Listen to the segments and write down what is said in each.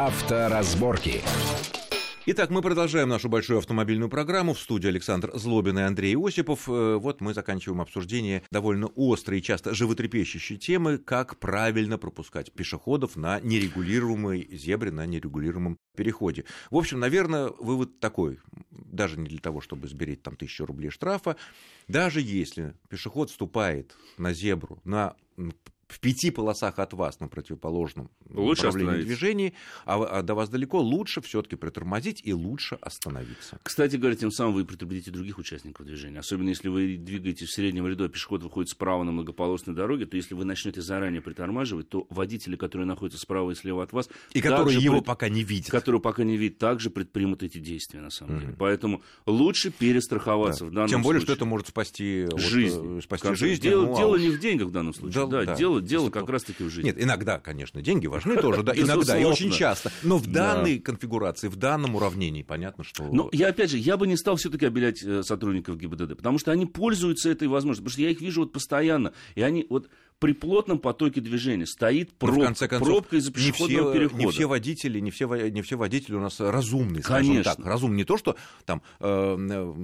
Авторазборки. Итак, мы продолжаем нашу большую автомобильную программу. В студии Александр Злобин и Андрей Осипов. Э, вот мы заканчиваем обсуждение довольно острой и часто животрепещущей темы, как правильно пропускать пешеходов на нерегулируемой зебре, на нерегулируемом переходе. В общем, наверное, вывод такой, даже не для того, чтобы сберечь там тысячу рублей штрафа, даже если пешеход вступает на зебру, на в пяти полосах от вас на противоположном лучше направлении движения, а, а до вас далеко, лучше все-таки притормозить и лучше остановиться. Кстати говоря, тем самым вы предупредите других участников движения. Особенно если вы двигаетесь в среднем ряду, а пешеход выходит справа на многополосной дороге, то если вы начнете заранее притормаживать, то водители, которые находятся справа и слева от вас... И которые его пред... пока не видят. Которые пока не видят, также предпримут эти действия, на самом mm-hmm. деле. Поэтому лучше перестраховаться да. в данном Тем более, случае. что это может спасти жизнь. Вот, спасти жизнь. Дело, ну, дело а не в деньгах в данном случае. Да, да, да. Дело, дело как раз-таки в жизни. Нет, иногда, конечно, деньги важны тоже, да, иногда и очень часто. Но в данной конфигурации, в данном уравнении понятно, что... Но я, опять же, я бы не стал все-таки обелять э, сотрудников ГИБДД, потому что они пользуются этой возможностью, потому что я их вижу вот постоянно, и они вот при плотном потоке движения стоит ну, пробка, конце концов, пробка из-за пешеходного не все, перехода. Не все водители, не все, не все водители у нас разумные, скажем Конечно. так. Разумные не то, что там э,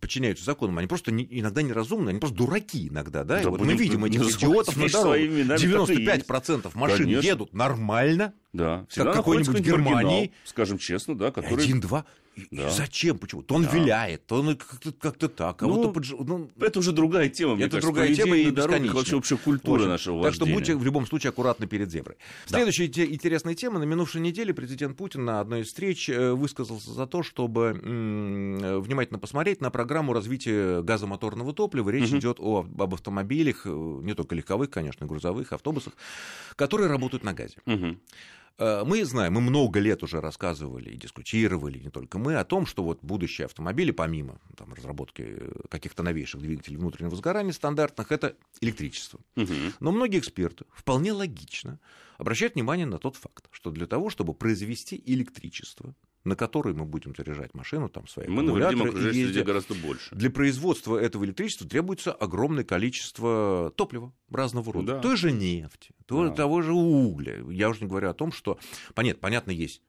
подчиняются законам, они просто не, иногда неразумные, они просто дураки иногда, да? да и вот мы видим этих идиотов на дороге. 95% машин Конечно. едут нормально, да. как какой-нибудь Германии. Скажем честно, да, который... Один-два. Да. Зачем? Почему? То он да. виляет, то он как-то, как-то так, а ну, вот подж... ну, это уже другая тема. Это кажется, другая тема и дорогах, вообще общая культура общем, нашего Так что вождения. будьте в любом случае аккуратны перед зеброй. Да. Следующая интересная тема. На минувшей неделе президент Путин на одной из встреч э, высказался за то, чтобы м- внимательно посмотреть на программу развития газомоторного топлива. Речь угу. идет о, об автомобилях, э, не только легковых, конечно, грузовых, автобусах, которые работают на газе. Угу. Мы знаем, мы много лет уже рассказывали и дискутировали, не только мы, о том, что вот будущие автомобили, помимо там, разработки каких-то новейших двигателей внутреннего сгорания стандартных, это электричество. Угу. Но многие эксперты вполне логично обращают внимание на тот факт, что для того, чтобы произвести электричество, на которой мы будем заряжать машину, там свои Мы навредим окружающей среде гораздо больше. Для производства этого электричества требуется огромное количество топлива разного рода. Да. Той же нефти, да. того же угля. Я уже не говорю о том, что, понятно, понятно есть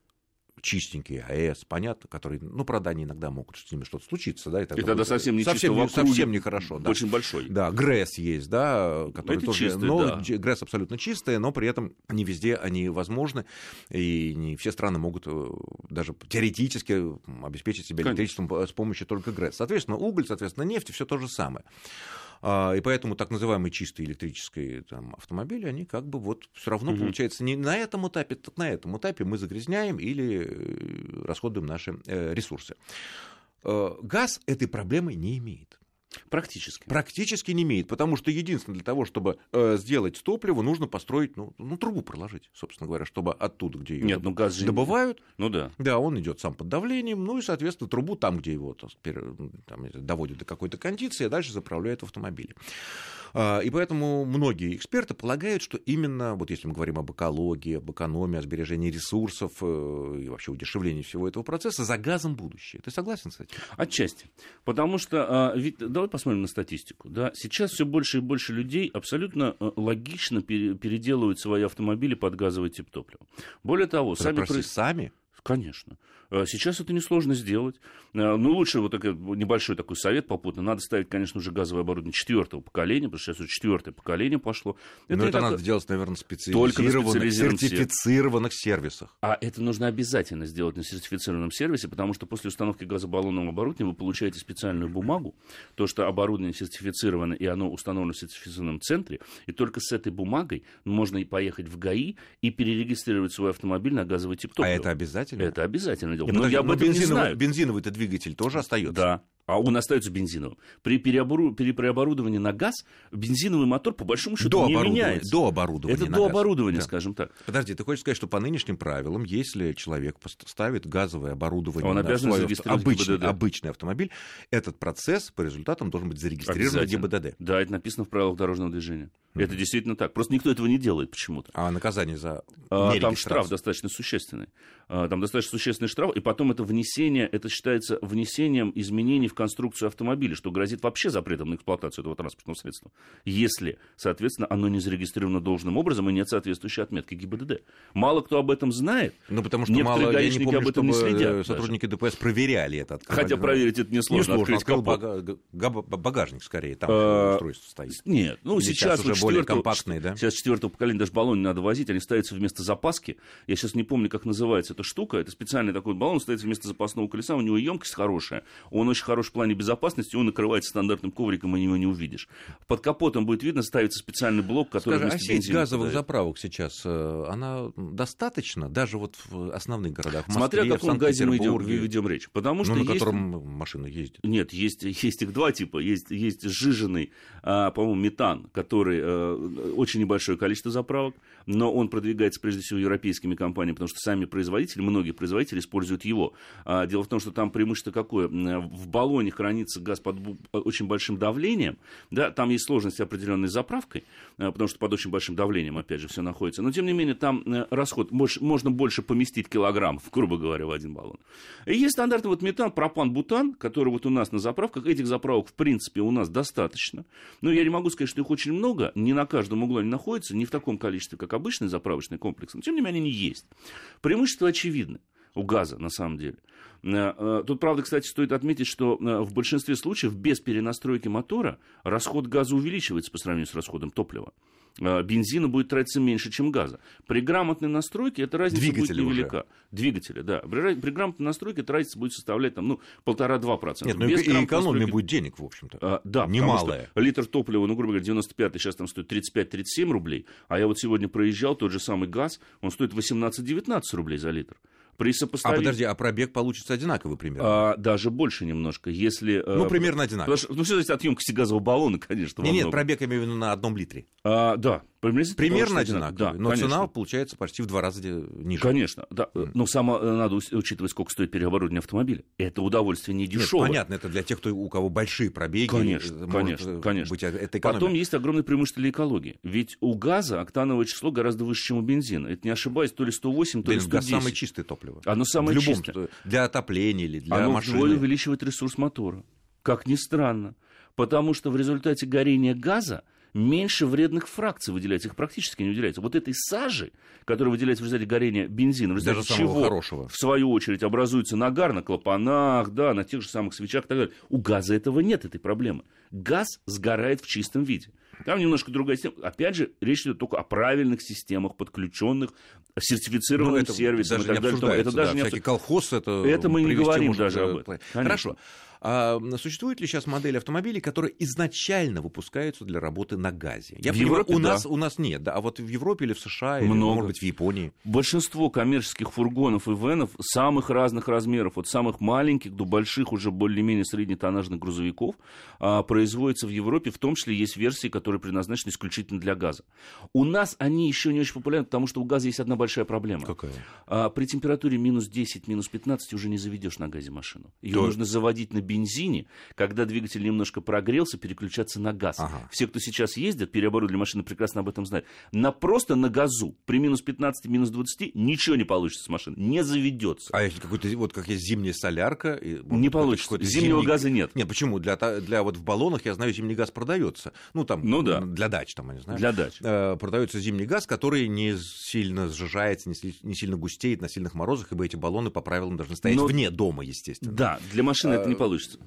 чистенькие АЭС, понятно, которые, ну, правда, они иногда могут с ними что-то случиться, да, и тогда, и тогда совсем не совсем, чисто, не, совсем нехорошо, да. Очень большой. Да, ГРЭС есть, да, который Это тоже, чистый, но да. ГРЭС абсолютно чистые, но при этом не везде они возможны, и не все страны могут э, даже теоретически обеспечить себя электричеством с помощью только ГРЭС. Соответственно, уголь, соответственно, нефть, все то же самое. И поэтому так называемые чистые электрические там, автомобили, они как бы вот все равно, угу. получается, не на этом этапе, так на этом этапе мы загрязняем или расходуем наши ресурсы. Газ этой проблемы не имеет. Практически. Практически не имеет, потому что единственное, для того, чтобы э, сделать топливо, нужно построить, ну, ну, трубу проложить, собственно говоря, чтобы оттуда, где ее Нет, ну, газ добывают, ну да. Да, он идет сам под давлением, ну и, соответственно, трубу там, где его там, доводят до какой-то кондиции, а дальше заправляют в автомобиле. И поэтому многие эксперты полагают, что именно, вот если мы говорим об экологии, об экономии, о сбережении ресурсов э, и вообще удешевлении всего этого процесса, за газом будущее. Ты согласен с этим? Отчасти. Потому что, ведь, давай посмотрим на статистику. Да? Сейчас все больше и больше людей абсолютно э, логично переделывают свои автомобили под газовый тип топлива. Более того, сами... Про... сами? Конечно. Сейчас это несложно сделать. Ну, лучше вот такой небольшой такой совет попутно. Надо ставить, конечно, уже газовое оборудование четвертого поколения, потому что сейчас уже четвертое поколение пошло. Это Но это так... надо делать, наверное, специализированных, сертифицированных сервисах. А это нужно обязательно сделать на сертифицированном сервисе, потому что после установки газобаллонного оборудования вы получаете специальную бумагу, то, что оборудование сертифицировано, и оно установлено в сертифицированном центре, и только с этой бумагой можно и поехать в ГАИ и перерегистрировать свой автомобиль на газовый тип топлива. А это обязательно? Это обязательно делать. Но, но я об этом бензиновый, не знаю. Бензиновый-то двигатель тоже остается. Да. А он остается бензиновым. При переоборудовании на газ бензиновый мотор, по большому счету, до не меняется. До оборудования. Это до оборудования, да. скажем так. Подожди, ты хочешь сказать, что по нынешним правилам, если человек ставит газовое оборудование он на обязан свой обычный, ГИБДД. обычный автомобиль, этот процесс по результатам должен быть зарегистрирован в ГИБДД. Да, это написано в правилах дорожного движения. Это действительно так. Просто никто этого не делает почему-то. А наказание за а, Там штраф достаточно существенный. А, там достаточно существенный штраф, и потом это внесение, это считается внесением изменений в конструкцию автомобиля, что грозит вообще запретом на эксплуатацию этого транспортного средства, если, соответственно, оно не зарегистрировано должным образом и нет соответствующей отметки ГИБДД. Мало кто об этом знает. Ну, потому что мало, я не помню, об этом не следят. Сотрудники даже. ДПС проверяли это. Хотя проверить это несложно. Несложно, открыл багажник скорее, там а, устройство стоит. Нет, ну сейчас, сейчас уже более компактные, да? Сейчас четвертого поколения даже баллон не надо возить, они ставятся вместо запаски. Я сейчас не помню, как называется эта штука, это специальный такой баллон, стоит вместо запасного колеса, у него емкость хорошая, он очень хорош в плане безопасности, он накрывается стандартным ковриком, и его не увидишь. Под капотом будет видно, ставится специальный блок, который Скажи, вместо а сеть газовых подает. заправок сейчас, э, она достаточно, даже вот в основных городах, в Москве, Смотря о каком газе мы идем, ведем речь. Потому что ну, на есть... котором машины ездят. Нет, есть, есть их два типа. Есть, есть сжиженный, а, по-моему, метан, который а, очень небольшое количество заправок, но он продвигается прежде всего европейскими компаниями, потому что сами производители, многие производители используют его. А, дело в том, что там преимущество какое? В баллоне хранится газ под очень большим давлением, да, там есть сложности определенной заправкой, а, потому что под очень большим давлением, опять же, все находится. Но, тем не менее, там э, расход, можно больше поместить килограммов, грубо говоря, в один баллон. И есть стандартный вот метан, пропан, бутан, который вот у нас на заправках. Этих заправок, в принципе, у нас достаточно. Но я не могу сказать, что их очень много, не на каждом углу они находятся, не в таком количестве, как обычный заправочный комплекс, но тем не менее они есть. Преимущества очевидны у газа, на самом деле. Э, э, тут, правда, кстати, стоит отметить, что э, в большинстве случаев без перенастройки мотора расход газа увеличивается по сравнению с расходом топлива. Бензина будет тратиться меньше, чем газа. При грамотной настройке эта разница Двигатели будет невелика. Уже. Двигатели, да. При, при грамотной настройке эта разница будет составлять там, ну, полтора-два процента. Нет, ну Без и экономия настройки... будет денег, в общем-то. А, да, немалая. Литр топлива, ну, грубо говоря, 95 сейчас там стоит 35-37 рублей, а я вот сегодня проезжал, тот же самый газ, он стоит 18-19 рублей за литр. При сопоставлении... А подожди, а пробег получится одинаковый примерно? А, даже больше немножко, если... Э, ну, примерно одинаковый. Что, ну, все зависит от емкости газового баллона, конечно. Нет, нет, пробег я имею в виду на одном литре. А, да, Примерно одинаковый, да, но конечно. цена получается почти в два раза ниже. Конечно, да. Но само э, надо учитывать, сколько стоит переоборудование автомобиля. Это удовольствие не дешевое. понятно, это для тех, кто, у кого большие пробеги. Конечно, конечно, конечно. Быть это Потом есть огромное преимущество для экологии. Ведь у газа октановое число гораздо выше, чем у бензина. Это не ошибаюсь, то ли 108, то ли 110. Газ самое чистое топливо. Оно самое в любом, чистое. Для отопления или для Оно машины. Оно увеличивает ресурс мотора. Как ни странно. Потому что в результате горения газа меньше вредных фракций выделяется, их практически не выделяется. Вот этой сажи, которая выделяется в результате горения бензина, в результате Даже чего, хорошего. в свою очередь, образуется нагар на клапанах, да, на тех же самых свечах и так далее. У газа этого нет, этой проблемы. Газ сгорает в чистом виде. Там немножко другая система. Опять же, речь идет только о правильных системах, подключенных, сертифицированным ну, сервисом даже и так далее. Это даже да, не всякий колхоз, это, это мы не говорим даже об этом. Хорошо. А существует ли сейчас модели автомобилей, которые изначально выпускаются для работы на газе? Я в понимаю, Европе, у, да. нас, у нас нет, да, а вот в Европе или в США, или, Много. может быть, в Японии? Большинство коммерческих фургонов и венов самых разных размеров, от самых маленьких до больших, уже более-менее среднетоннажных грузовиков, а, производятся в Европе, в том числе есть версии, которые предназначены исключительно для газа. У нас они еще не очень популярны, потому что у газа есть одна большая проблема. Какая? А, при температуре минус 10, минус 15 уже не заведешь на газе машину. Ее То... нужно заводить на бензине, когда двигатель немножко прогрелся, переключаться на газ. Ага. Все, кто сейчас ездит, переоборудовали машины, прекрасно об этом знают. На просто на газу при минус 15, минус 20 ничего не получится с машины, не заведется. А если какой-то, вот как есть зимняя солярка? И, не получится. Зимнего зимний... газа нет. Нет, почему? Для, для вот в баллонах, я знаю, зимний газ продается. Ну, там, ну, да. для дач, там, я не знаю. Для дач. Э, продается зимний газ, который не сильно сжижается, не, не сильно густеет на сильных морозах, ибо эти баллоны по правилам должны стоять Но... вне дома, естественно. Да, для машины а... это не э, получится.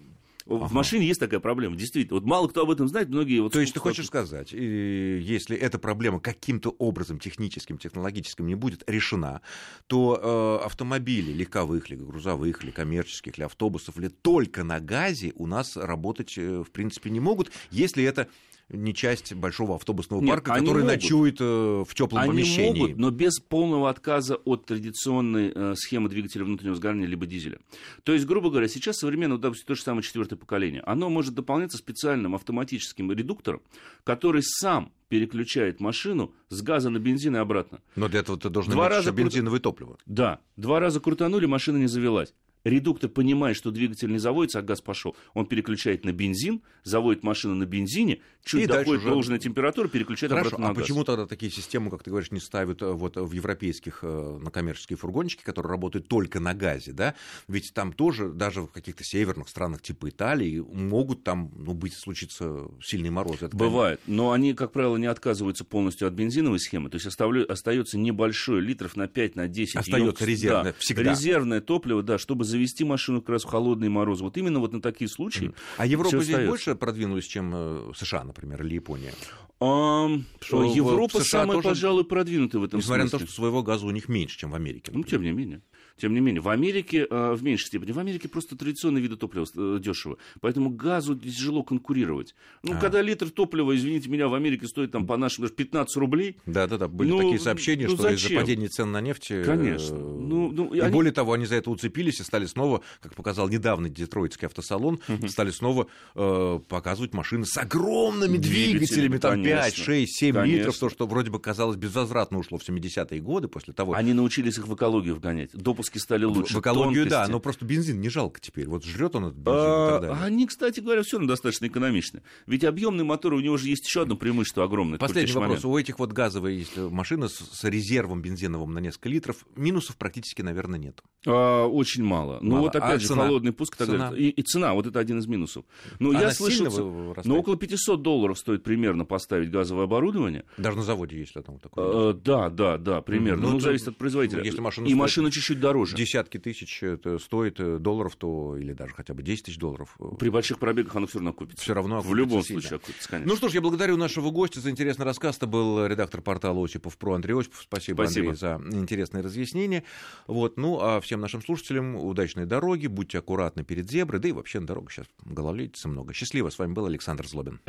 Ага. В машине есть такая проблема, действительно. Вот мало кто об этом знает, многие... Вот То есть ты хочешь сказать, если эта проблема каким-то образом техническим, технологическим не будет решена, то э, автомобили легковых, ли грузовых, ли коммерческих, ли автобусов, ли только на газе у нас работать, э, в принципе, не могут, если это не часть большого автобусного Нет, парка, который могут. ночует э, в теплом они помещении. Могут, но без полного отказа от традиционной э, схемы двигателя внутреннего сгорания либо дизеля. То есть, грубо говоря, сейчас современное, допустим, то же самое четвертое поколение, оно может дополняться специальным автоматическим редуктором, который сам переключает машину с газа на бензин и обратно. Но для этого ты должен два иметь раза бензиновое топливо. Да, два раза крутанули, машина не завелась Редуктор понимает, что двигатель не заводится, а газ пошел. Он переключает на бензин, заводит машину на бензине, чуть И доходит уже- должная температура, переключает Хорошо, обратно на а газ. почему тогда такие системы, как ты говоришь, не ставят э, вот в европейских э, на коммерческие фургончики, которые работают только на газе, да? Ведь там тоже, даже в каких-то северных странах типа Италии, могут там, ну, быть, случиться сильный мороз. Это, конечно, Бывает, но они, как правило, не отказываются полностью от бензиновой схемы, то есть оставлю- остается небольшой, литров на 5, на 10. Остается резервное да, всегда. Резервное топливо, да, чтобы завести машину как раз в холодные морозы. Вот именно вот на такие случаи. А Европа здесь больше продвинулась, чем э, США, например, или Япония? Ам, Что в- Европа в США самая, тоже- пожалуй, продвинутая в этом Несмотря на смысле. то, что своего газа у них меньше, чем в Америке. Ну, например. тем не менее. Тем не менее, в Америке э, в меньшей степени. В Америке просто традиционные виды топлива э, дешево. Поэтому газу тяжело конкурировать. Ну, А. когда литр топлива, извините меня, в Америке стоит там по нашим даже 15 рублей. Да-да-да, были Ну, такие сообщения, ну что из-за падения цен на нефть... э, Конечно. Ну, ну, и они- более того, они за это уцепились и стали снова, как показал недавно детройтский автосалон, стали снова э, показывать машины с огромными Двигателями, двигателями, там. 5, 6, 7 Конечно. литров, то, что вроде бы казалось безвозвратно ушло в 70-е годы после того. Они научились их в экологию вгонять. Допуски стали лучше. в экологию, да, тонкости. но просто бензин не жалко теперь. Вот жрет он этот бензин и А, так далее. Они, кстати говоря, все равно достаточно экономичны. Ведь объемный мотор, у него же есть еще одно преимущество огромное. Последний вопрос. момент. У этих вот газовых если машины с, с резервом бензиновым на несколько литров минусов практически, наверное, нет. А, очень мало. Ну вот опять А же, цена? холодный пуск и так Цена? далее. И, и цена, вот это один из минусов. Ну, Она я слышал, вырастает? ну, около 500 долларов стоит примерно поставить газовое оборудование. Даже на заводе есть там такое. Э, да, да, да, примерно. Ну, Ну, зависит от производителя. если машина и машина чуть-чуть дороже. Десятки тысяч стоит э, долларов, то или даже хотя бы 10 тысяч долларов. При больших пробегах оно все равно купится. Все равно В любом окупится сильно. случае окупится, конечно. Ну что ж, я благодарю нашего гостя за интересный рассказ. Это был редактор портала Осипов про Андрей Осипов. Спасибо, Спасибо. Андрей, за интересные разъяснения. Вот. Ну, а всем нашим слушателям удачной дороги, будьте аккуратны перед зеброй, да и вообще на дорогах сейчас гололедица много. Счастливо. С вами был Александр Злобин.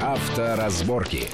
Авторазборки.